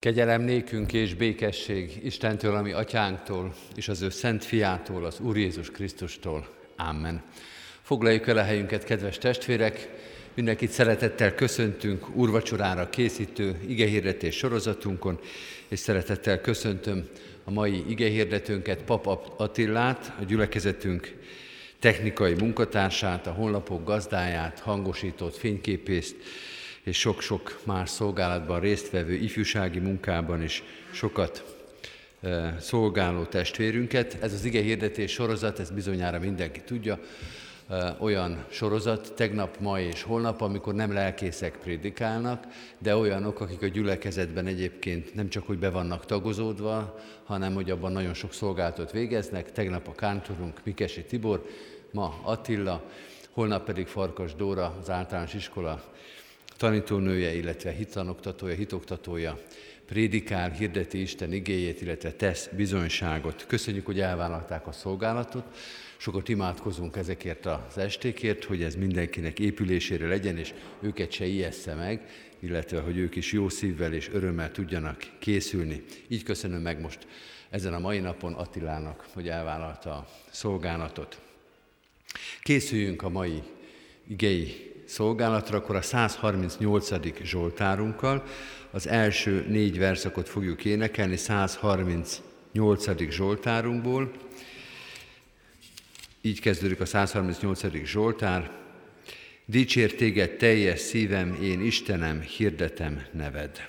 Kegyelem nékünk és békesség Istentől, ami atyánktól, és az ő szent fiától, az Úr Jézus Krisztustól. Amen. Foglaljuk el a helyünket, kedves testvérek! Mindenkit szeretettel köszöntünk úrvacsorára készítő igehirdetés sorozatunkon, és szeretettel köszöntöm a mai igehirdetőnket, Pap Attillát, a gyülekezetünk technikai munkatársát, a honlapok gazdáját, hangosított fényképészt, és sok-sok más szolgálatban résztvevő ifjúsági munkában is sokat e, szolgáló testvérünket. Ez az ige hirdetés sorozat, ez bizonyára mindenki tudja, e, olyan sorozat, tegnap, ma és holnap, amikor nem lelkészek prédikálnak, de olyanok, akik a gyülekezetben egyébként nem csak hogy be vannak tagozódva, hanem hogy abban nagyon sok szolgálatot végeznek. Tegnap a kántorunk Mikesi Tibor, ma Attila, holnap pedig Farkas Dóra, az általános iskola tanítónője, illetve hitanoktatója, hitoktatója prédikál, hirdeti Isten igéjét, illetve tesz bizonyságot. Köszönjük, hogy elvállalták a szolgálatot. Sokat imádkozunk ezekért az estékért, hogy ez mindenkinek épülésére legyen, és őket se ijessze meg, illetve hogy ők is jó szívvel és örömmel tudjanak készülni. Így köszönöm meg most ezen a mai napon Attilának, hogy elvállalta a szolgálatot. Készüljünk a mai igei szolgálatra, akkor a 138. Zsoltárunkkal az első négy verszakot fogjuk énekelni 138. Zsoltárunkból. Így kezdődik a 138. Zsoltár. Dicsér téged teljes szívem, én Istenem, hirdetem neved.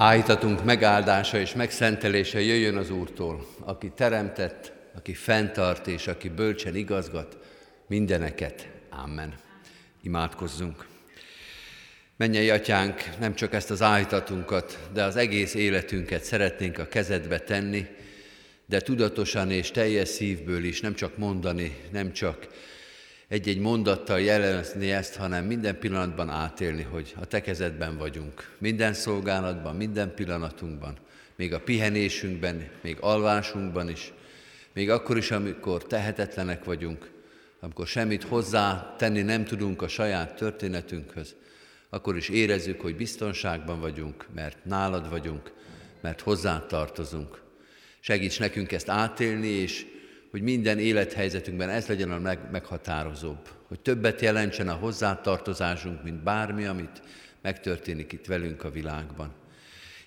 Áhítatunk megáldása és megszentelése jöjjön az Úrtól, aki teremtett, aki fenntart és aki bölcsen igazgat mindeneket. Amen. Imádkozzunk. Mennyei atyánk, nem csak ezt az áhítatunkat, de az egész életünket szeretnénk a kezedbe tenni, de tudatosan és teljes szívből is, nem csak mondani, nem csak egy-egy mondattal jelezni ezt, hanem minden pillanatban átélni, hogy a te kezedben vagyunk. Minden szolgálatban, minden pillanatunkban, még a pihenésünkben, még alvásunkban is, még akkor is, amikor tehetetlenek vagyunk, amikor semmit hozzá tenni nem tudunk a saját történetünkhöz, akkor is érezzük, hogy biztonságban vagyunk, mert nálad vagyunk, mert hozzá tartozunk. Segíts nekünk ezt átélni, és hogy minden élethelyzetünkben ez legyen a meg, meghatározóbb, hogy többet jelentsen a hozzátartozásunk, mint bármi, amit megtörténik itt velünk a világban.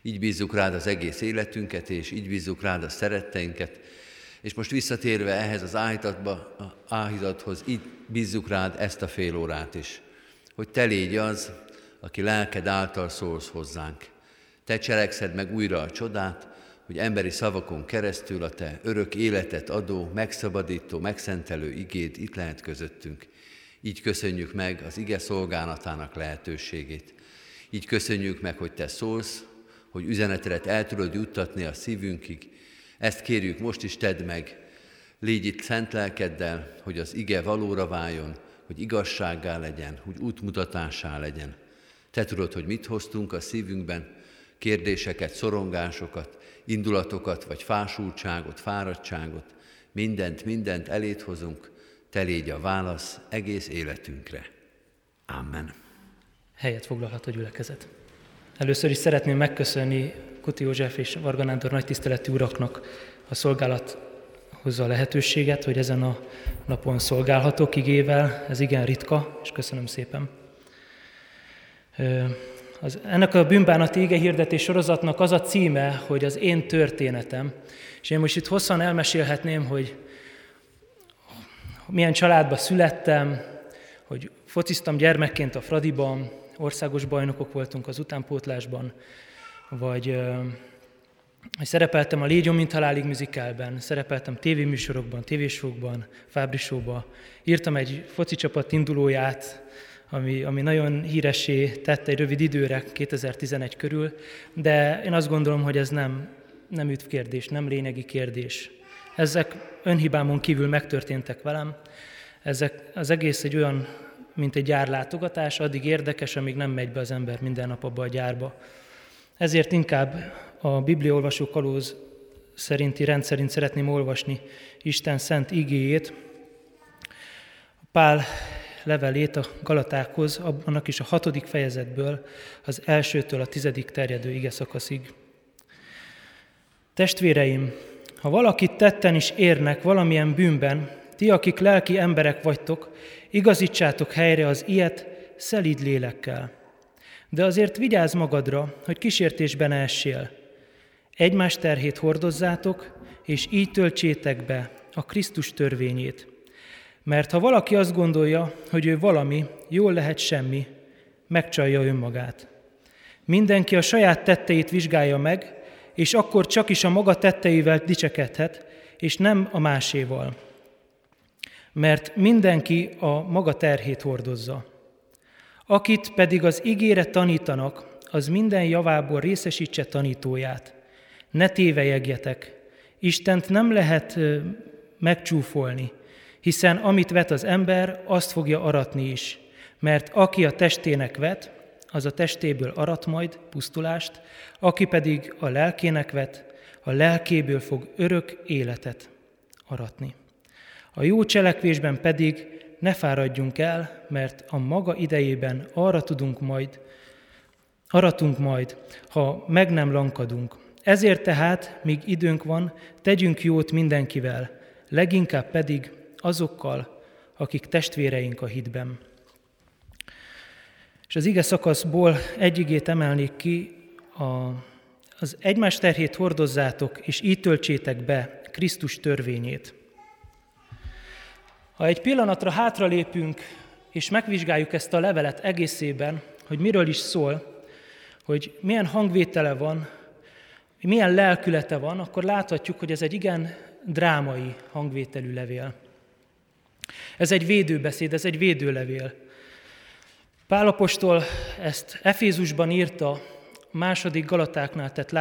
Így bízzuk rád az egész életünket, és így bízzuk rád a szeretteinket, és most visszatérve ehhez az áhítatba, áhítathoz, így bízzuk rád ezt a fél órát is, hogy te légy az, aki lelked által szólsz hozzánk. Te cselekszed meg újra a csodát, hogy emberi szavakon keresztül a Te örök életet adó, megszabadító, megszentelő igéd itt lehet közöttünk. Így köszönjük meg az ige szolgálatának lehetőségét. Így köszönjük meg, hogy Te szólsz, hogy üzenetet el tudod juttatni a szívünkig. Ezt kérjük, most is tedd meg. Légy itt szent lelkeddel, hogy az ige valóra váljon, hogy igazsággá legyen, hogy útmutatásá legyen. Te tudod, hogy mit hoztunk a szívünkben, kérdéseket, szorongásokat, indulatokat, vagy fásultságot, fáradtságot, mindent, mindent elét hozunk, te légy a válasz egész életünkre. Amen. Helyet foglalhat a gyülekezet. Először is szeretném megköszönni Kuti József és Varga Nándor nagy tiszteletű uraknak a szolgálat hozza a lehetőséget, hogy ezen a napon szolgálhatok igével. Ez igen ritka, és köszönöm szépen. Az, ennek a bűnbánati ége hirdetés sorozatnak az a címe, hogy az én történetem. És én most itt hosszan elmesélhetném, hogy milyen családba születtem, hogy fociztam gyermekként a Fradiban, országos bajnokok voltunk az utánpótlásban, vagy hogy szerepeltem a Légion mint halálig műzikálben, szerepeltem tévéműsorokban, tévésokban, Fábrisóban, írtam egy foci csapat indulóját, ami, ami nagyon híresé tette egy rövid időre, 2011 körül, de én azt gondolom, hogy ez nem, nem üdv kérdés, nem lényegi kérdés. Ezek önhibámon kívül megtörténtek velem. Ezek, az egész egy olyan, mint egy gyárlátogatás, addig érdekes, amíg nem megy be az ember minden nap abba a gyárba. Ezért inkább a Bibliaolvasó kalóz szerinti rendszerint szeretném olvasni Isten szent igéjét. Pál levelét a Galatákhoz, annak is a hatodik fejezetből, az elsőtől a tizedik terjedő ige szakaszig. Testvéreim, ha valakit tetten is érnek valamilyen bűnben, ti, akik lelki emberek vagytok, igazítsátok helyre az ilyet szelíd lélekkel. De azért vigyázz magadra, hogy kísértésben essél. Egymás terhét hordozzátok, és így töltsétek be a Krisztus törvényét. Mert ha valaki azt gondolja, hogy ő valami, jól lehet semmi, megcsalja önmagát. Mindenki a saját tetteit vizsgálja meg, és akkor csak is a maga tetteivel dicsekedhet, és nem a máséval. Mert mindenki a maga terhét hordozza. Akit pedig az ígére tanítanak, az minden javából részesítse tanítóját. Ne tévejegjetek, Istent nem lehet megcsúfolni, hiszen amit vet az ember, azt fogja aratni is. Mert aki a testének vet, az a testéből arat majd pusztulást, aki pedig a lelkének vet, a lelkéből fog örök életet aratni. A jó cselekvésben pedig ne fáradjunk el, mert a maga idejében arra tudunk majd, aratunk majd, ha meg nem lankadunk. Ezért tehát, míg időnk van, tegyünk jót mindenkivel, leginkább pedig azokkal, akik testvéreink a hitben. És az ige szakaszból egy igét emelnék ki, a, az egymás terhét hordozzátok, és így töltsétek be Krisztus törvényét. Ha egy pillanatra hátralépünk, és megvizsgáljuk ezt a levelet egészében, hogy miről is szól, hogy milyen hangvétele van, milyen lelkülete van, akkor láthatjuk, hogy ez egy igen drámai hangvételű levél. Ez egy védőbeszéd, ez egy védőlevél. Pálapostól ezt Efézusban írta második Galatáknál tett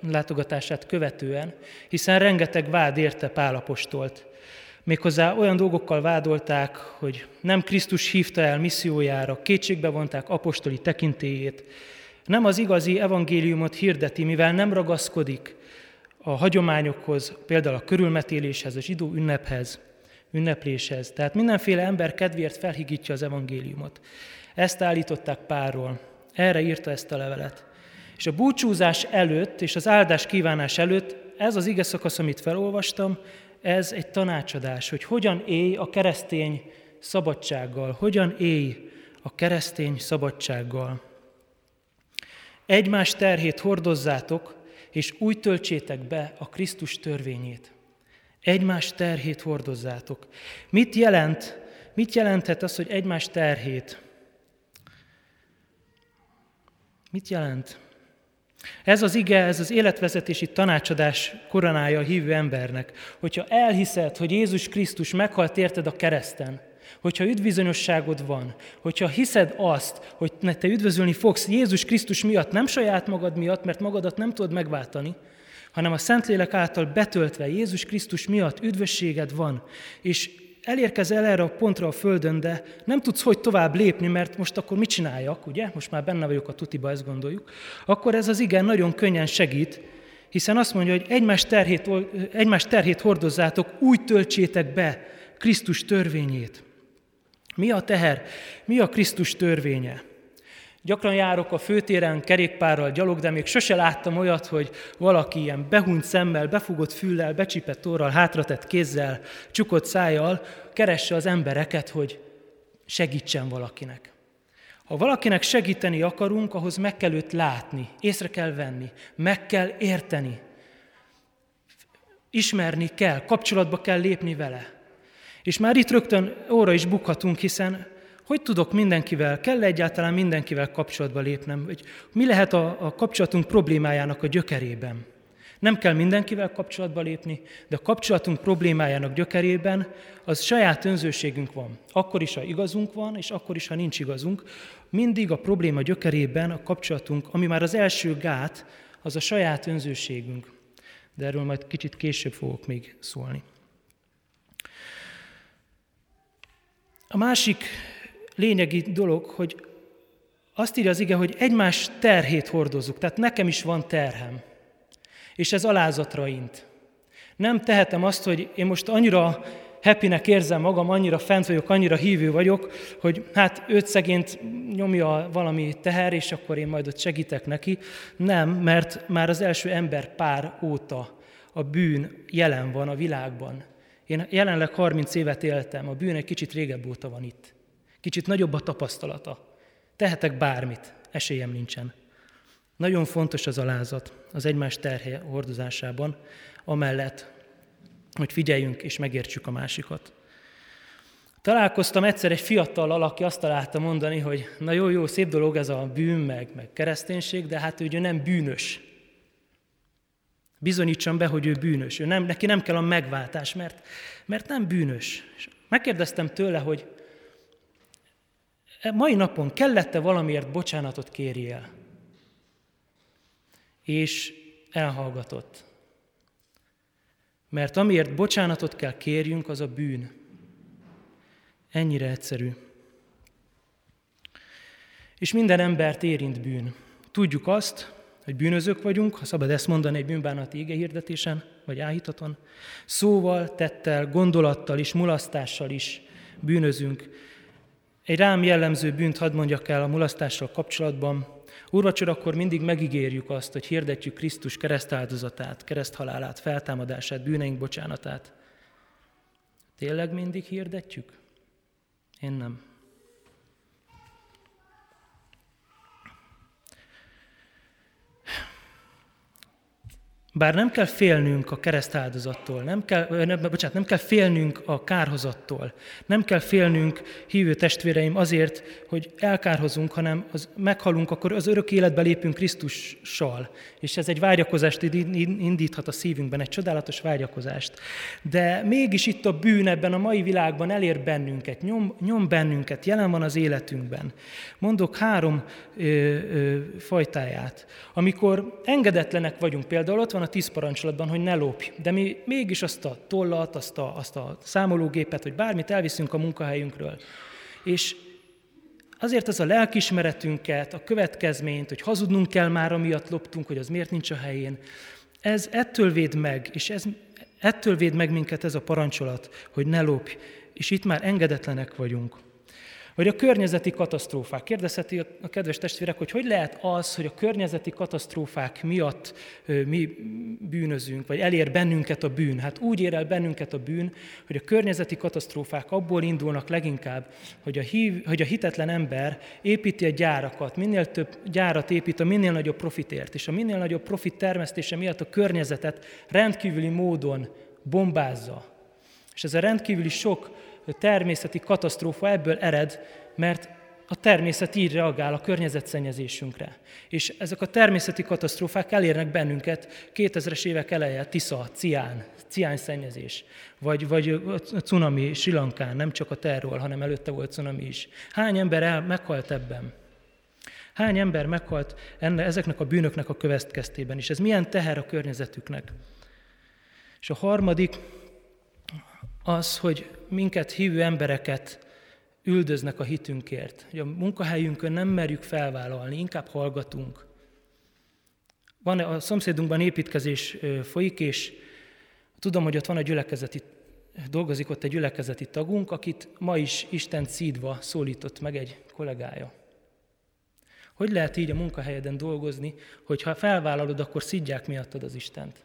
látogatását követően, hiszen rengeteg vád érte Pálapostolt. Méghozzá olyan dolgokkal vádolták, hogy nem Krisztus hívta el missziójára, kétségbe vonták apostoli tekintélyét, nem az igazi evangéliumot hirdeti, mivel nem ragaszkodik a hagyományokhoz, például a körülmetéléshez, a zsidó ünnephez, ünnepléshez. Tehát mindenféle ember kedvéért felhigítja az evangéliumot. Ezt állították Párról. Erre írta ezt a levelet. És a búcsúzás előtt és az áldás kívánás előtt ez az ige szakasz, amit felolvastam, ez egy tanácsadás, hogy hogyan élj a keresztény szabadsággal, hogyan élj a keresztény szabadsággal. Egymás terhét hordozzátok, és úgy töltsétek be a Krisztus törvényét. Egymás terhét hordozzátok. Mit jelent, mit jelenthet az, hogy egymás terhét? Mit jelent? Ez az ige, ez az életvezetési tanácsadás koronája a hívő embernek. Hogyha elhiszed, hogy Jézus Krisztus meghalt érted a kereszten, hogyha üdvizonyosságod van, hogyha hiszed azt, hogy te üdvözölni fogsz Jézus Krisztus miatt, nem saját magad miatt, mert magadat nem tudod megváltani, hanem a Szentlélek által betöltve Jézus Krisztus miatt üdvösséged van, és elérkezel erre a pontra a Földön, de nem tudsz hogy tovább lépni, mert most akkor mit csináljak, ugye? Most már benne vagyok a tutiba, ezt gondoljuk. Akkor ez az igen nagyon könnyen segít, hiszen azt mondja, hogy egymás terhét, egymás terhét hordozzátok, úgy töltsétek be Krisztus törvényét. Mi a teher? Mi a Krisztus törvénye? Gyakran járok a főtéren kerékpárral, gyalog, de még sose láttam olyat, hogy valaki ilyen behunyt szemmel, befugott füllel, becsipett orral, hátratett kézzel, csukott szájjal keresse az embereket, hogy segítsen valakinek. Ha valakinek segíteni akarunk, ahhoz meg kell őt látni, észre kell venni, meg kell érteni, ismerni kell, kapcsolatba kell lépni vele. És már itt rögtön óra is bukhatunk, hiszen hogy tudok mindenkivel, kell egyáltalán mindenkivel kapcsolatba lépnem, hogy mi lehet a, a kapcsolatunk problémájának a gyökerében. Nem kell mindenkivel kapcsolatba lépni, de a kapcsolatunk problémájának gyökerében az saját önzőségünk van. Akkor is, ha igazunk van, és akkor is, ha nincs igazunk. Mindig a probléma gyökerében a kapcsolatunk, ami már az első gát, az a saját önzőségünk. De erről majd kicsit később fogok még szólni. A másik lényegi dolog, hogy azt írja az ige, hogy egymás terhét hordozzuk. Tehát nekem is van terhem. És ez alázatra int. Nem tehetem azt, hogy én most annyira happynek érzem magam, annyira fent vagyok, annyira hívő vagyok, hogy hát őt szegényt nyomja valami teher, és akkor én majd ott segítek neki. Nem, mert már az első ember pár óta a bűn jelen van a világban. Én jelenleg 30 évet éltem, a bűn egy kicsit régebb óta van itt. Kicsit nagyobb a tapasztalata. Tehetek bármit, esélyem nincsen. Nagyon fontos az alázat az egymás terhe hordozásában, amellett, hogy figyeljünk és megértsük a másikat. Találkoztam egyszer egy fiatal aki azt találta mondani, hogy na jó, jó, szép dolog ez a bűn, meg, meg kereszténység, de hát ő nem bűnös. Bizonyítsam be, hogy ő bűnös. Ő nem, neki nem kell a megváltás, mert, mert nem bűnös. És megkérdeztem tőle, hogy mai napon kellette valamiért bocsánatot kérjél. És elhallgatott. Mert amiért bocsánatot kell kérjünk, az a bűn. Ennyire egyszerű. És minden embert érint bűn. Tudjuk azt, hogy bűnözők vagyunk, ha szabad ezt mondani egy bűnbánati ége hirdetésen, vagy áhítaton. Szóval, tettel, gondolattal is, mulasztással is bűnözünk. Egy rám jellemző bűnt hadd mondjak el a mulasztással kapcsolatban. Úrvacsorakor mindig megígérjük azt, hogy hirdetjük Krisztus keresztáldozatát, kereszthalálát, feltámadását, bűneink bocsánatát. Tényleg mindig hirdetjük? Én nem. Bár nem kell félnünk a keresztáldozattól, nem kell, nem, bocsánat, nem kell félnünk a kárhozattól, nem kell félnünk, hívő testvéreim, azért, hogy elkárhozunk, hanem az meghalunk, akkor az örök életbe lépünk Krisztussal. És ez egy vágyakozást indíthat a szívünkben, egy csodálatos vágyakozást. De mégis itt a bűn ebben a mai világban elér bennünket, nyom, nyom bennünket, jelen van az életünkben. Mondok három ö, ö, fajtáját. Amikor engedetlenek vagyunk, például ott van van a tíz parancsolatban, hogy ne lopj, de mi mégis azt a tollat, azt a, azt a számológépet, vagy bármit elviszünk a munkahelyünkről. És azért az a lelkismeretünket, a következményt, hogy hazudnunk kell már, amiatt loptunk, hogy az miért nincs a helyén, ez ettől véd meg, és ez, ettől véd meg minket ez a parancsolat, hogy ne lopj, és itt már engedetlenek vagyunk. Vagy a környezeti katasztrófák. Kérdezheti a kedves testvérek, hogy hogy lehet az, hogy a környezeti katasztrófák miatt mi bűnözünk, vagy elér bennünket a bűn. Hát úgy ér el bennünket a bűn, hogy a környezeti katasztrófák abból indulnak leginkább, hogy a, hív, hogy a hitetlen ember építi a gyárakat, minél több gyárat épít a minél nagyobb profitért, és a minél nagyobb profit termesztése miatt a környezetet rendkívüli módon bombázza. És ez a rendkívüli sok természeti katasztrófa ebből ered, mert a természet így reagál a környezetszennyezésünkre. És ezek a természeti katasztrófák elérnek bennünket 2000-es évek eleje, Tisza, Cián, Cián szennyezés, vagy, vagy a cunami Sri Lankán, nem csak a terról, hanem előtte volt cunami is. Hány ember el, meghalt ebben? Hány ember meghalt enne, ezeknek a bűnöknek a következtében is? Ez milyen teher a környezetüknek? És a harmadik, az, hogy minket hívő embereket üldöznek a hitünkért, hogy a munkahelyünkön nem merjük felvállalni, inkább hallgatunk. Van a szomszédunkban építkezés folyik, és tudom, hogy ott van egy gyülekezeti, dolgozik ott egy gyülekezeti tagunk, akit ma is Isten szídva szólított meg egy kollégája. Hogy lehet így a munkahelyeden dolgozni, hogy ha felvállalod, akkor szidják miattad az Istent?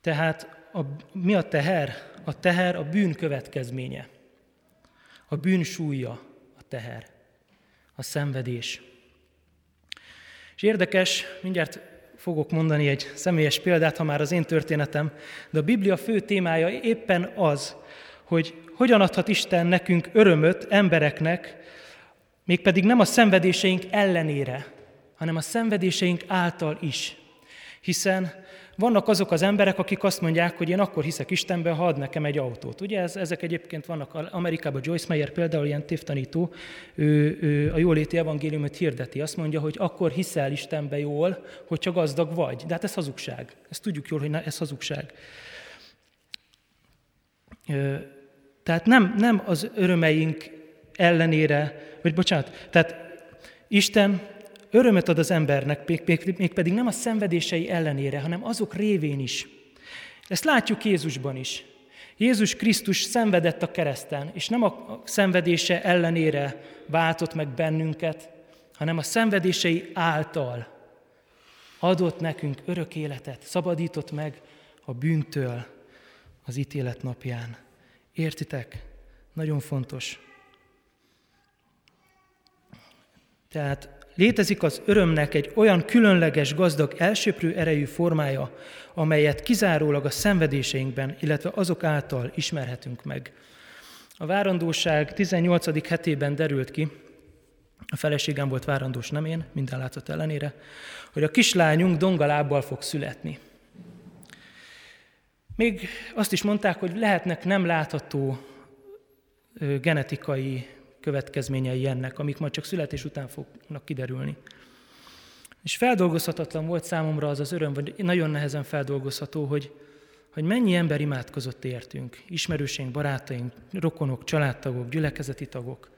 Tehát a, mi a teher? A teher a bűn következménye. A bűn súlya a teher. A szenvedés. És érdekes, mindjárt fogok mondani egy személyes példát, ha már az én történetem, de a Biblia fő témája éppen az, hogy hogyan adhat Isten nekünk örömöt, embereknek, mégpedig nem a szenvedéseink ellenére, hanem a szenvedéseink által is. Hiszen vannak azok az emberek, akik azt mondják, hogy én akkor hiszek Istenben, ha ad nekem egy autót. Ugye ez, ezek egyébként vannak Amerikában, Joyce Meyer például ilyen tévtanító, ő, ő a jóléti evangéliumot hirdeti. Azt mondja, hogy akkor hiszel Istenbe jól, hogy csak gazdag vagy. De hát ez hazugság. Ezt tudjuk jól, hogy ez hazugság. Tehát nem, nem az örömeink ellenére, vagy bocsánat, tehát Isten Örömet ad az embernek, mégpedig nem a szenvedései ellenére, hanem azok révén is. Ezt látjuk Jézusban is. Jézus Krisztus szenvedett a kereszten, és nem a szenvedése ellenére váltott meg bennünket, hanem a szenvedései által adott nekünk örök életet, szabadított meg a bűntől az ítélet napján. Értitek? Nagyon fontos. Tehát Létezik az örömnek egy olyan különleges, gazdag, elsőprő erejű formája, amelyet kizárólag a szenvedéseinkben, illetve azok által ismerhetünk meg. A várandóság 18. hetében derült ki, a feleségem volt várandós, nem én, minden látszat ellenére, hogy a kislányunk dongalábbal fog születni. Még azt is mondták, hogy lehetnek nem látható genetikai következményei ennek, amik majd csak születés után fognak kiderülni. És feldolgozhatatlan volt számomra az az öröm, vagy nagyon nehezen feldolgozható, hogy, hogy mennyi ember imádkozott értünk, ismerőseink, barátaink, rokonok, családtagok, gyülekezeti tagok.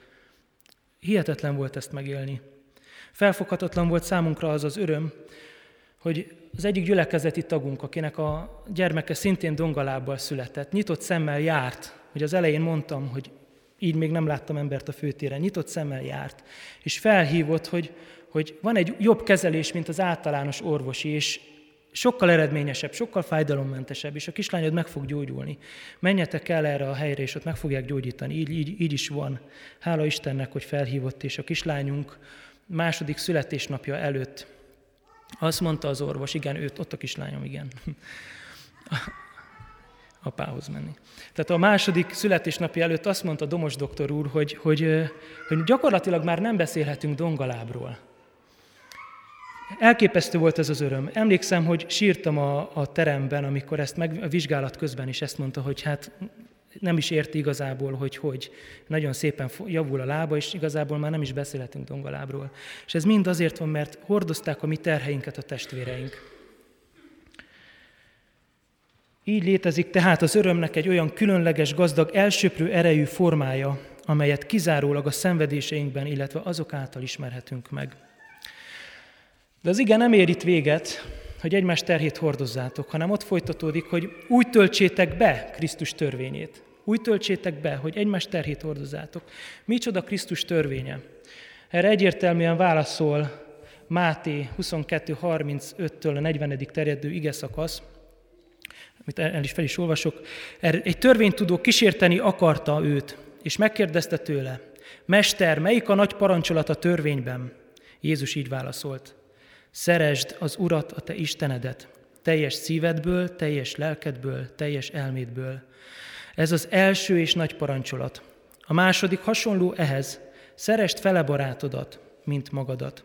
Hihetetlen volt ezt megélni. Felfoghatatlan volt számunkra az az öröm, hogy az egyik gyülekezeti tagunk, akinek a gyermeke szintén dongalábbal született, nyitott szemmel járt, hogy az elején mondtam, hogy így még nem láttam embert a főtéren, nyitott szemmel járt, és felhívott, hogy, hogy van egy jobb kezelés, mint az általános orvosi, és sokkal eredményesebb, sokkal fájdalommentesebb, és a kislányod meg fog gyógyulni. Menjetek el erre a helyre, és ott meg fogják gyógyítani. Így, így, így is van. Hála Istennek, hogy felhívott, és a kislányunk második születésnapja előtt Azt mondta az orvos, igen, őt, ott a kislányom, igen. Apához menni. Tehát a második születésnapi előtt azt mondta Domos doktor úr, hogy, hogy, hogy gyakorlatilag már nem beszélhetünk dongalábról. Elképesztő volt ez az öröm. Emlékszem, hogy sírtam a, a teremben, amikor ezt meg, a vizsgálat közben is ezt mondta, hogy hát nem is érti igazából, hogy hogy. Nagyon szépen javul a lába, és igazából már nem is beszélhetünk dongalábról. És ez mind azért van, mert hordozták a mi terheinket a testvéreink. Így létezik tehát az örömnek egy olyan különleges, gazdag, elsőprő erejű formája, amelyet kizárólag a szenvedéseinkben, illetve azok által ismerhetünk meg. De az igen nem ér itt véget, hogy egymás terhét hordozzátok, hanem ott folytatódik, hogy úgy töltsétek be Krisztus törvényét. Úgy töltsétek be, hogy egymás terhét hordozzátok. Micsoda Krisztus törvénye? Erre egyértelműen válaszol Máté 22.35-től a 40. terjedő ige szakasz, amit el is fel is olvasok. Egy törvénytudó kísérteni akarta őt, és megkérdezte tőle, Mester, melyik a nagy parancsolat a törvényben? Jézus így válaszolt, Szeresd az Urat, a te Istenedet, teljes szívedből, teljes lelkedből, teljes elmédből. Ez az első és nagy parancsolat. A második hasonló ehhez, szerest fele barátodat, mint magadat.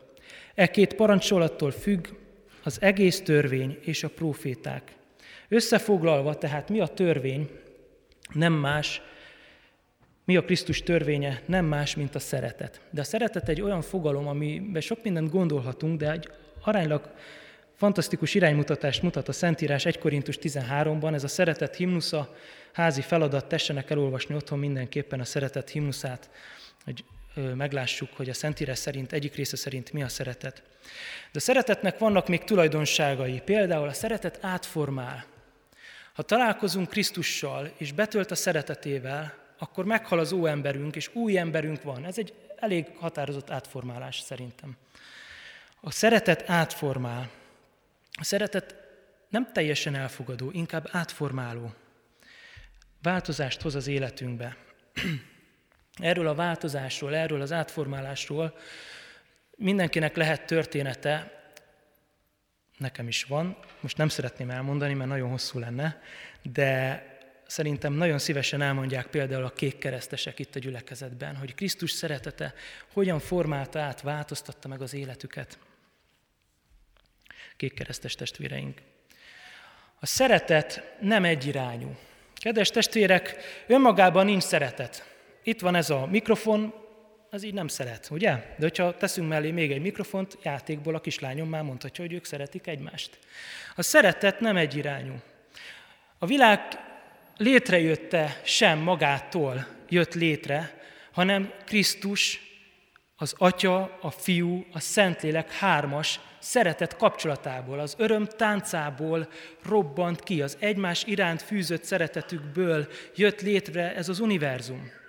E két parancsolattól függ az egész törvény és a proféták. Összefoglalva tehát mi a törvény, nem más, mi a Krisztus törvénye, nem más, mint a szeretet. De a szeretet egy olyan fogalom, amiben sok mindent gondolhatunk, de egy aránylag fantasztikus iránymutatást mutat a Szentírás 1 Korintus 13-ban, ez a szeretet himnusza, házi feladat, tessenek elolvasni otthon mindenképpen a szeretet himnuszát, hogy meglássuk, hogy a Szentírás szerint, egyik része szerint mi a szeretet. De a szeretetnek vannak még tulajdonságai. Például a szeretet átformál. Ha találkozunk Krisztussal, és betölt a szeretetével, akkor meghal az óemberünk, és új emberünk van. Ez egy elég határozott átformálás szerintem. A szeretet átformál. A szeretet nem teljesen elfogadó, inkább átformáló. Változást hoz az életünkbe. Erről a változásról, erről az átformálásról mindenkinek lehet története, nekem is van, most nem szeretném elmondani, mert nagyon hosszú lenne, de szerintem nagyon szívesen elmondják például a kék keresztesek itt a gyülekezetben, hogy Krisztus szeretete hogyan formálta át, változtatta meg az életüket kékkeresztes testvéreink. A szeretet nem egyirányú. Kedves testvérek, önmagában nincs szeretet. Itt van ez a mikrofon, az így nem szeret, ugye? De hogyha teszünk mellé még egy mikrofont, játékból a kislányom már mondhatja, hogy ők szeretik egymást. A szeretet nem egyirányú. A világ létrejötte sem magától jött létre, hanem Krisztus, az Atya, a Fiú, a Szentlélek hármas szeretet kapcsolatából, az öröm táncából robbant ki, az egymás iránt fűzött szeretetükből jött létre ez az univerzum.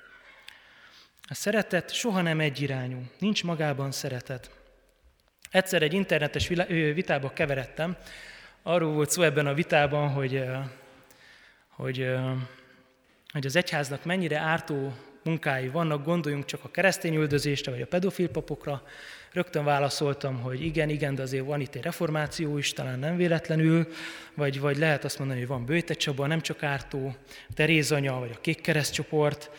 A szeretet soha nem egyirányú, nincs magában szeretet. Egyszer egy internetes vitába keveredtem, arról volt szó ebben a vitában, hogy, hogy, hogy az egyháznak mennyire ártó munkái vannak, gondoljunk csak a keresztény üldözésre, vagy a pedofil papokra, Rögtön válaszoltam, hogy igen, igen, de azért van itt egy reformáció is, talán nem véletlenül, vagy, vagy lehet azt mondani, hogy van Bőte Csaba, nem csak Ártó, Teréz anya, vagy a Kék Keresztcsoport.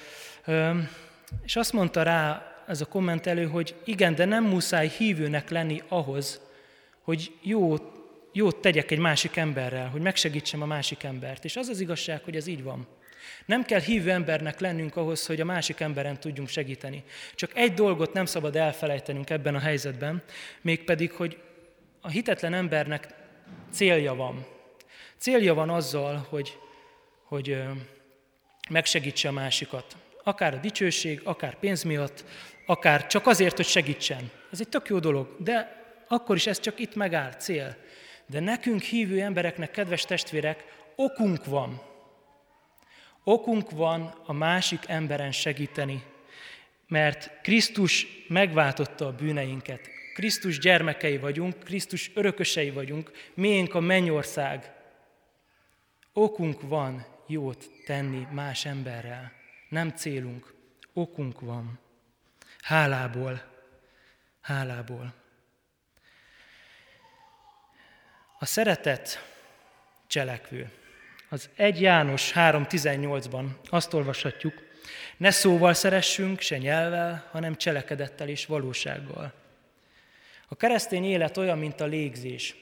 És azt mondta rá ez a kommentelő, hogy igen, de nem muszáj hívőnek lenni ahhoz, hogy jó, jót tegyek egy másik emberrel, hogy megsegítsem a másik embert. És az az igazság, hogy ez így van. Nem kell hívő embernek lennünk ahhoz, hogy a másik emberen tudjunk segíteni. Csak egy dolgot nem szabad elfelejtenünk ebben a helyzetben, mégpedig, hogy a hitetlen embernek célja van. Célja van azzal, hogy, hogy megsegítse a másikat. Akár a dicsőség, akár pénz miatt, akár csak azért, hogy segítsen. Ez egy tök jó dolog, de akkor is ez csak itt megáll, cél. De nekünk hívő embereknek, kedves testvérek, okunk van, Okunk van a másik emberen segíteni, mert Krisztus megváltotta a bűneinket. Krisztus gyermekei vagyunk, Krisztus örökösei vagyunk, miénk a mennyország. Okunk van jót tenni más emberrel. Nem célunk, okunk van. Hálából, hálából. A szeretet cselekvő. Az 1 János 3.18-ban azt olvashatjuk, ne szóval szeressünk, se nyelvel, hanem cselekedettel és valósággal. A keresztény élet olyan, mint a légzés.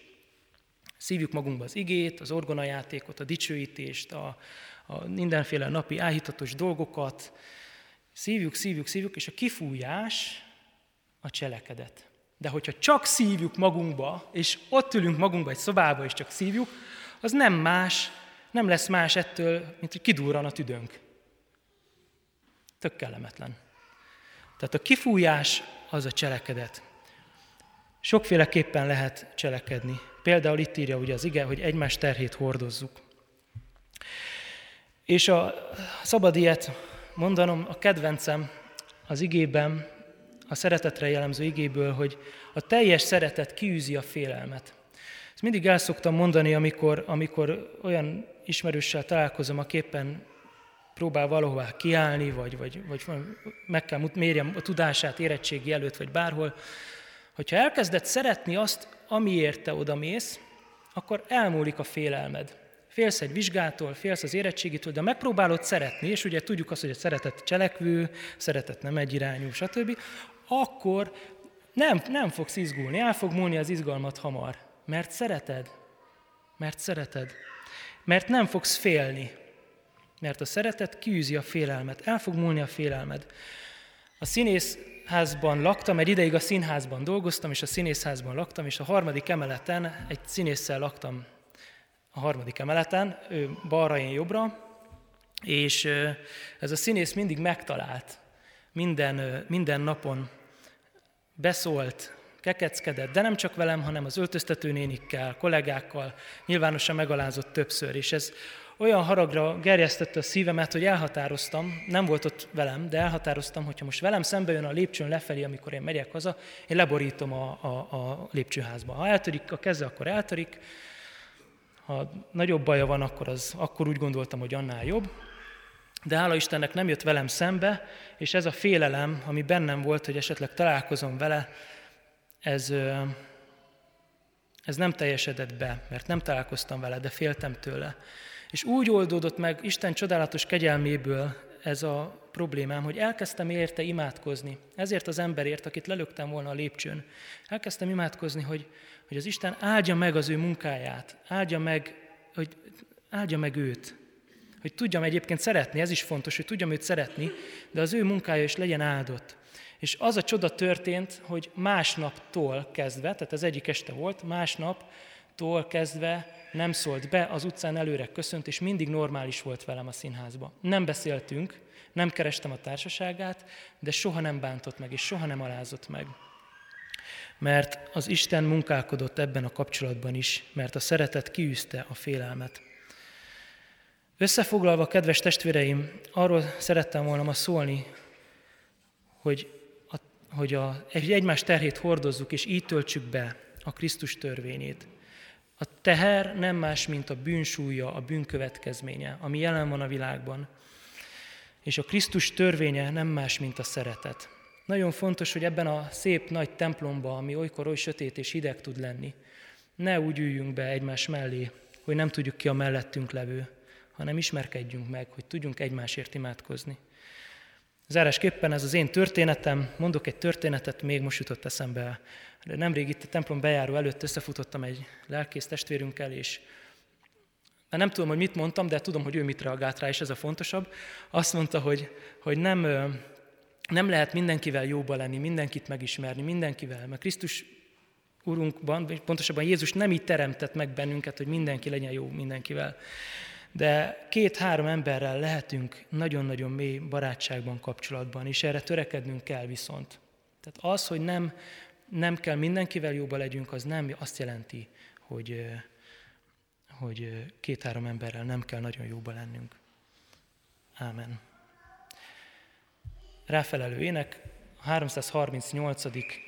Szívjuk magunkba az igét, az orgonajátékot, a dicsőítést, a, a mindenféle napi áhítatos dolgokat. Szívjuk, szívjuk, szívjuk, és a kifújás a cselekedet. De hogyha csak szívjuk magunkba, és ott ülünk magunkba egy szobába, és csak szívjuk, az nem más, nem lesz más ettől, mint hogy kidurran a tüdőnk. Tök kellemetlen. Tehát a kifújás az a cselekedet. Sokféleképpen lehet cselekedni. Például itt írja ugye az ige, hogy egymás terhét hordozzuk. És a szabad ilyet mondanom, a kedvencem az igében, a szeretetre jellemző igéből, hogy a teljes szeretet kiűzi a félelmet. Ezt mindig el szoktam mondani, amikor, amikor olyan ismerőssel találkozom, aki éppen próbál valahová kiállni, vagy, vagy, vagy meg kell mérjem a tudását érettségi előtt, vagy bárhol, hogyha elkezded szeretni azt, amiért te odamész, akkor elmúlik a félelmed. Félsz egy vizsgától, félsz az érettségitől, de megpróbálod szeretni, és ugye tudjuk azt, hogy a szeretet cselekvő, szeretet nem egyirányú, stb., akkor nem, nem fogsz izgulni, el fog múlni az izgalmat hamar, mert szereted, mert szereted, mert nem fogsz félni, mert a szeretet kiűzi a félelmet, el fog múlni a félelmed. A színészházban laktam, egy ideig a színházban dolgoztam, és a színészházban laktam, és a harmadik emeleten egy színésszel laktam a harmadik emeleten, ő balra, én jobbra, és ez a színész mindig megtalált, minden, minden napon beszólt, kekeckedett, de nem csak velem, hanem az öltöztetőnénikkel, kollégákkal, nyilvánosan megalázott többször, és ez olyan haragra gerjesztette a szívemet, hogy elhatároztam, nem volt ott velem, de elhatároztam, hogyha most velem szembe jön a lépcsőn lefelé, amikor én megyek haza, én leborítom a, a, a lépcsőházba. Ha eltörik a keze, akkor eltörik, ha nagyobb baja van, akkor, az, akkor úgy gondoltam, hogy annál jobb. De hála Istennek nem jött velem szembe, és ez a félelem, ami bennem volt, hogy esetleg találkozom vele, ez, ez nem teljesedett be, mert nem találkoztam vele, de féltem tőle. És úgy oldódott meg Isten csodálatos kegyelméből ez a problémám, hogy elkezdtem érte imádkozni. Ezért az emberért, akit lelöktem volna a lépcsőn. Elkezdtem imádkozni, hogy, hogy az Isten áldja meg az ő munkáját, áldja meg, hogy áldja meg őt. Hogy tudjam egyébként szeretni, ez is fontos, hogy tudjam őt szeretni, de az ő munkája is legyen áldott. És az a csoda történt, hogy másnaptól kezdve, tehát az egyik este volt, másnaptól kezdve nem szólt be, az utcán előre köszönt, és mindig normális volt velem a színházba. Nem beszéltünk, nem kerestem a társaságát, de soha nem bántott meg, és soha nem alázott meg. Mert az Isten munkálkodott ebben a kapcsolatban is, mert a szeretet kiűzte a félelmet. Összefoglalva, kedves testvéreim, arról szerettem volna ma szólni, hogy, a, hogy a, egymás terhét hordozzuk, és így töltsük be a Krisztus törvényét. A teher nem más, mint a bűnsúlya, a bűnkövetkezménye, ami jelen van a világban. És a Krisztus törvénye nem más, mint a szeretet. Nagyon fontos, hogy ebben a szép nagy templomban, ami olykor oly sötét és hideg tud lenni, ne úgy üljünk be egymás mellé, hogy nem tudjuk ki a mellettünk levő, hanem ismerkedjünk meg, hogy tudjunk egymásért imádkozni. Zárásképpen ez az én történetem, mondok egy történetet, még most jutott eszembe. Nemrég itt a templom bejáró előtt összefutottam egy lelkész testvérünkkel, és nem tudom, hogy mit mondtam, de tudom, hogy ő mit reagált rá, és ez a fontosabb. Azt mondta, hogy, hogy nem, nem lehet mindenkivel jóba lenni, mindenkit megismerni, mindenkivel, mert Krisztus Urunkban, pontosabban Jézus nem így teremtett meg bennünket, hogy mindenki legyen jó mindenkivel. De két-három emberrel lehetünk nagyon-nagyon mély barátságban, kapcsolatban, és erre törekednünk kell viszont. Tehát az, hogy nem, nem kell mindenkivel jóba legyünk, az nem azt jelenti, hogy, hogy két-három emberrel nem kell nagyon jóba lennünk. Ámen. Ráfelelő ének, a 338.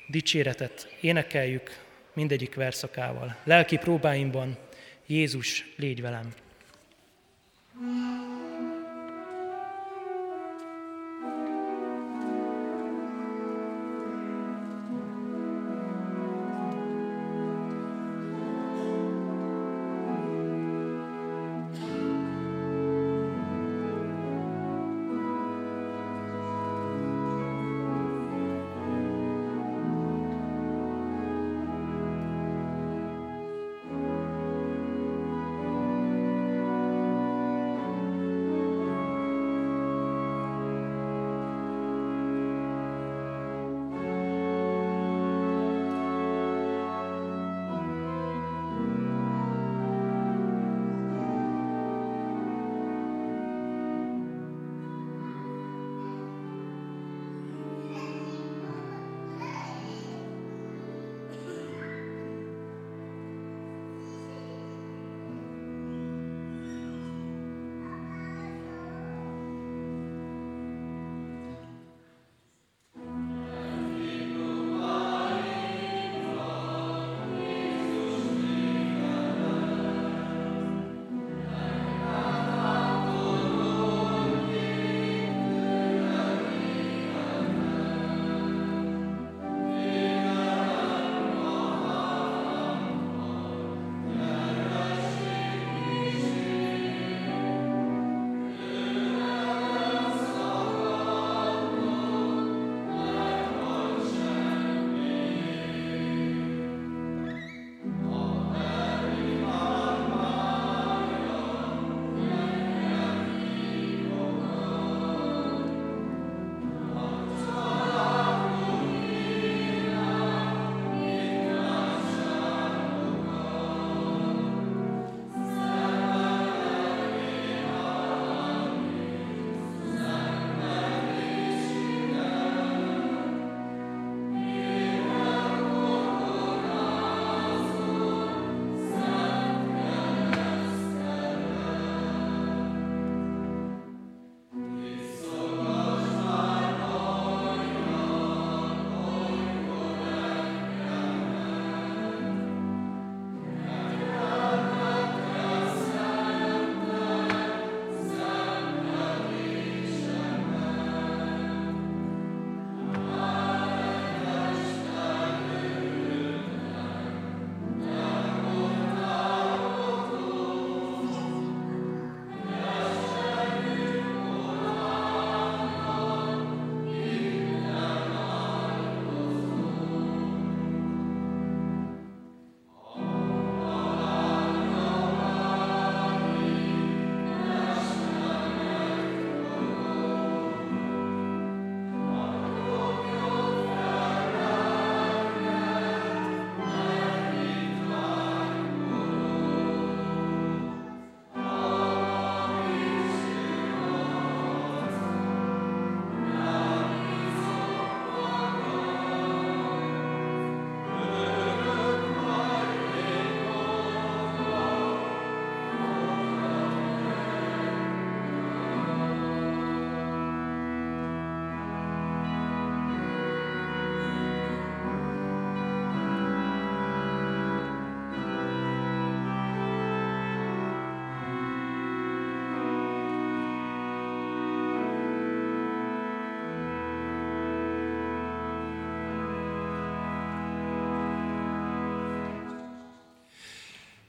dicséretet énekeljük mindegyik verszakával. Lelki próbáimban Jézus, légy velem! Mm.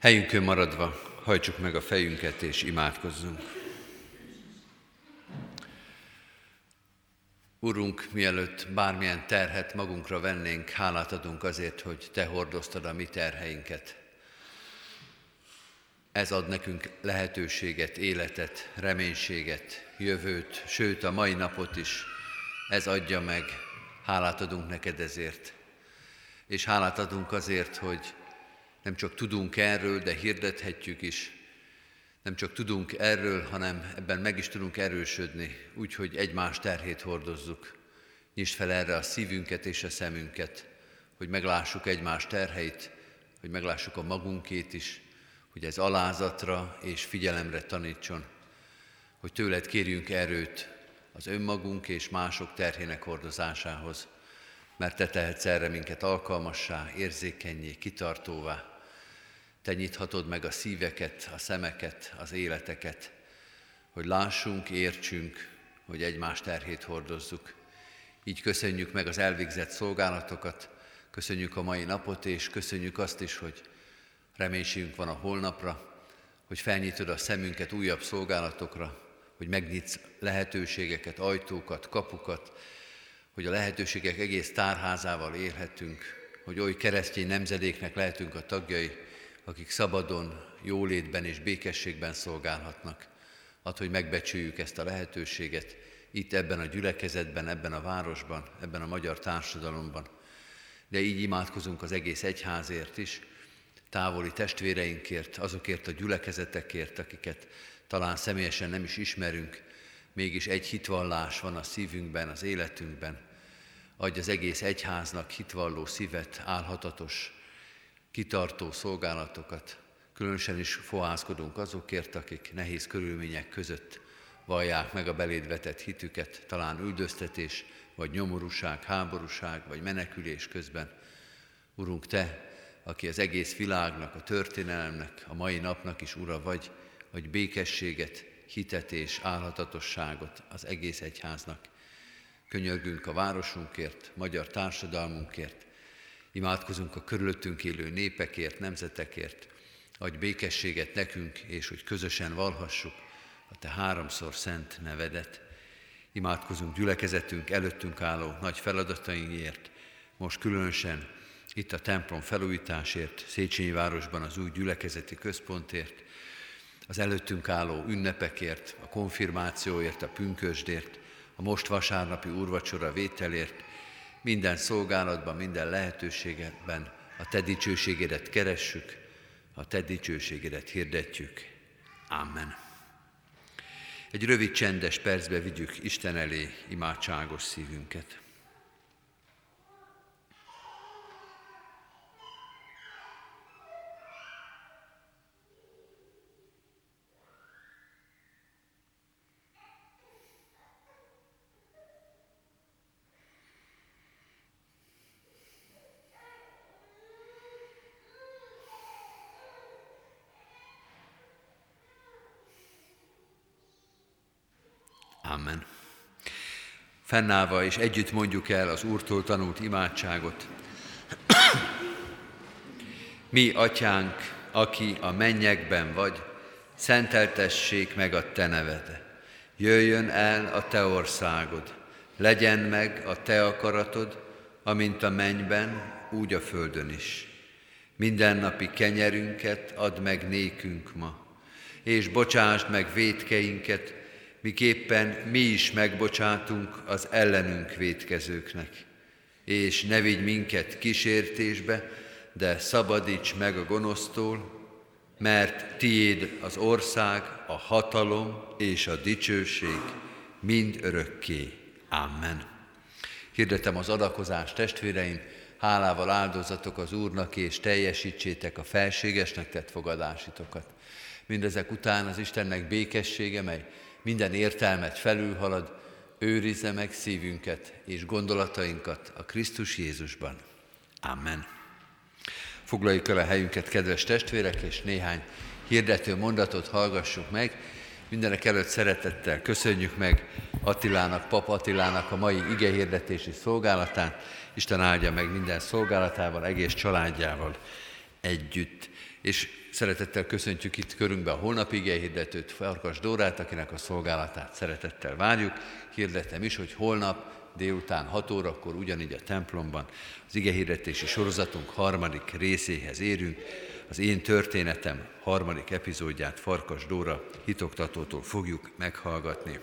Helyünkön maradva hajtsuk meg a fejünket és imádkozzunk. Urunk, mielőtt bármilyen terhet magunkra vennénk, hálát adunk azért, hogy Te hordoztad a mi terheinket. Ez ad nekünk lehetőséget, életet, reménységet, jövőt, sőt a mai napot is. Ez adja meg. Hálát adunk neked ezért. És hálát adunk azért, hogy nem csak tudunk erről, de hirdethetjük is. Nem csak tudunk erről, hanem ebben meg is tudunk erősödni, úgyhogy egymás terhét hordozzuk. Nyisd fel erre a szívünket és a szemünket, hogy meglássuk egymás terheit, hogy meglássuk a magunkét is, hogy ez alázatra és figyelemre tanítson, hogy tőled kérjünk erőt az önmagunk és mások terhének hordozásához, mert te tehetsz erre minket alkalmassá, érzékenyé, kitartóvá, te nyithatod meg a szíveket, a szemeket, az életeket, hogy lássunk, értsünk, hogy egymás terhét hordozzuk. Így köszönjük meg az elvégzett szolgálatokat, köszönjük a mai napot, és köszönjük azt is, hogy reménységünk van a holnapra, hogy felnyitod a szemünket újabb szolgálatokra, hogy megnyitsz lehetőségeket, ajtókat, kapukat, hogy a lehetőségek egész tárházával élhetünk, hogy oly keresztény nemzedéknek lehetünk a tagjai, akik szabadon, jólétben és békességben szolgálhatnak. Add, hogy megbecsüljük ezt a lehetőséget itt ebben a gyülekezetben, ebben a városban, ebben a magyar társadalomban. De így imádkozunk az egész egyházért is, távoli testvéreinkért, azokért a gyülekezetekért, akiket talán személyesen nem is ismerünk, mégis egy hitvallás van a szívünkben, az életünkben. Adj az egész egyháznak hitvalló szívet, álhatatos, kitartó szolgálatokat, különösen is fohászkodunk azokért, akik nehéz körülmények között vallják meg a beléd vetett hitüket, talán üldöztetés, vagy nyomorúság, háborúság, vagy menekülés közben. Urunk, Te, aki az egész világnak, a történelemnek, a mai napnak is ura vagy, hogy békességet, hitet és álhatatosságot az egész egyháznak. Könyörgünk a városunkért, magyar társadalmunkért, Imádkozunk a körülöttünk élő népekért, nemzetekért, adj békességet nekünk, és hogy közösen valhassuk a Te háromszor szent nevedet. Imádkozunk gyülekezetünk előttünk álló nagy feladatainkért, most különösen itt a templom felújításért, Széchenyi városban az új gyülekezeti központért, az előttünk álló ünnepekért, a konfirmációért, a pünkösdért, a most vasárnapi úrvacsora vételért, minden szolgálatban, minden lehetőségben a Te dicsőségedet keressük, a Te dicsőségedet hirdetjük. Amen. Egy rövid csendes percbe vigyük Isten elé imádságos szívünket. Amen. Fennállva és együtt mondjuk el az Úrtól tanult imádságot. Mi, Atyánk, aki a mennyekben vagy, szenteltessék meg a Te neved. Jöjjön el a Te országod, legyen meg a Te akaratod, amint a mennyben, úgy a földön is. Mindennapi kenyerünket add meg nékünk ma, és bocsásd meg védkeinket, miképpen mi is megbocsátunk az ellenünk vétkezőknek. És ne vigy minket kísértésbe, de szabadíts meg a gonosztól, mert tiéd az ország, a hatalom és a dicsőség mind örökké. Amen. Hirdetem az adakozást, testvéreim, hálával áldozatok az Úrnak, és teljesítsétek a felségesnek tett fogadásitokat. Mindezek után az Istennek békessége, mely minden értelmet felülhalad, őrizze meg szívünket és gondolatainkat a Krisztus Jézusban. Amen. Foglaljuk el a helyünket, kedves testvérek, és néhány hirdető mondatot hallgassuk meg. Mindenek előtt szeretettel köszönjük meg Attilának, Pap Attilának a mai igehirdetési szolgálatán. Isten áldja meg minden szolgálatával, egész családjával. együtt. És szeretettel köszöntjük itt körünkbe a holnapi hirdetőt, Farkas Dórát, akinek a szolgálatát szeretettel várjuk. Hirdetem is, hogy holnap délután 6 órakor ugyanígy a templomban az igehirdetési sorozatunk harmadik részéhez érünk. Az én történetem harmadik epizódját Farkas Dóra hitoktatótól fogjuk meghallgatni.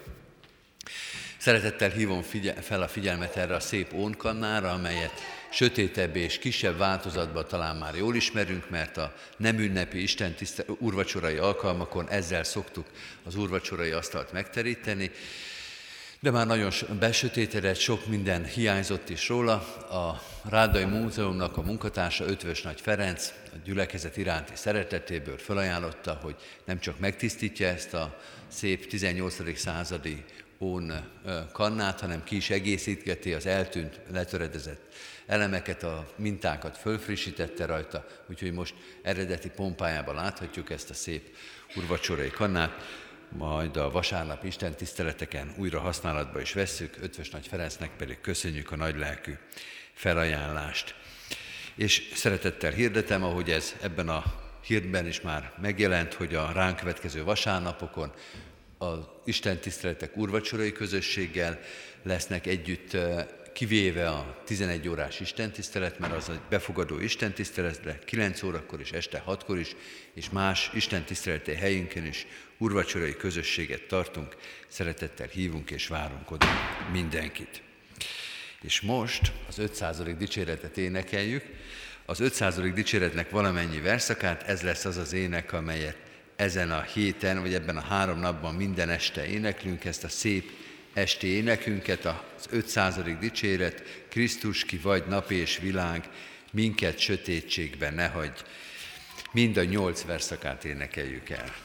Szeretettel hívom figyel- fel a figyelmet erre a szép ónkannára, amelyet sötétebb és kisebb változatban talán már jól ismerünk, mert a nem ünnepi Isten tiszte, urvacsorai alkalmakon ezzel szoktuk az urvacsorai asztalt megteríteni, de már nagyon besötétedett, sok minden hiányzott is róla. A Rádai Múzeumnak a munkatársa Ötvös Nagy Ferenc a gyülekezet iránti szeretetéből felajánlotta, hogy nem csak megtisztítja ezt a szép 18. századi ón kannát, hanem ki is egészítgeti az eltűnt, letöredezett elemeket, a mintákat fölfrissítette rajta, úgyhogy most eredeti pompájában láthatjuk ezt a szép urvacsorai kannát, majd a vasárnap Isten tiszteleteken újra használatba is vesszük, Ötvös Nagy Ferencnek pedig köszönjük a nagy lelkű felajánlást. És szeretettel hirdetem, ahogy ez ebben a hírben is már megjelent, hogy a ránk következő vasárnapokon az Isten tiszteletek úrvacsorai közösséggel lesznek együtt kivéve a 11 órás istentisztelet, mert az egy befogadó istentisztelet, de 9 órakor és este 6-kor is, és más istentiszteleti helyünken is urvacsorai közösséget tartunk, szeretettel hívunk és várunk oda mindenkit. És most az 500. dicséretet énekeljük. Az 500. dicséretnek valamennyi verszakát, ez lesz az az ének, amelyet ezen a héten, vagy ebben a három napban minden este éneklünk, ezt a szép esti énekünket, az 500. dicséret, Krisztus ki vagy nap és világ, minket sötétségben ne hagy. Mind a nyolc verszakát énekeljük el.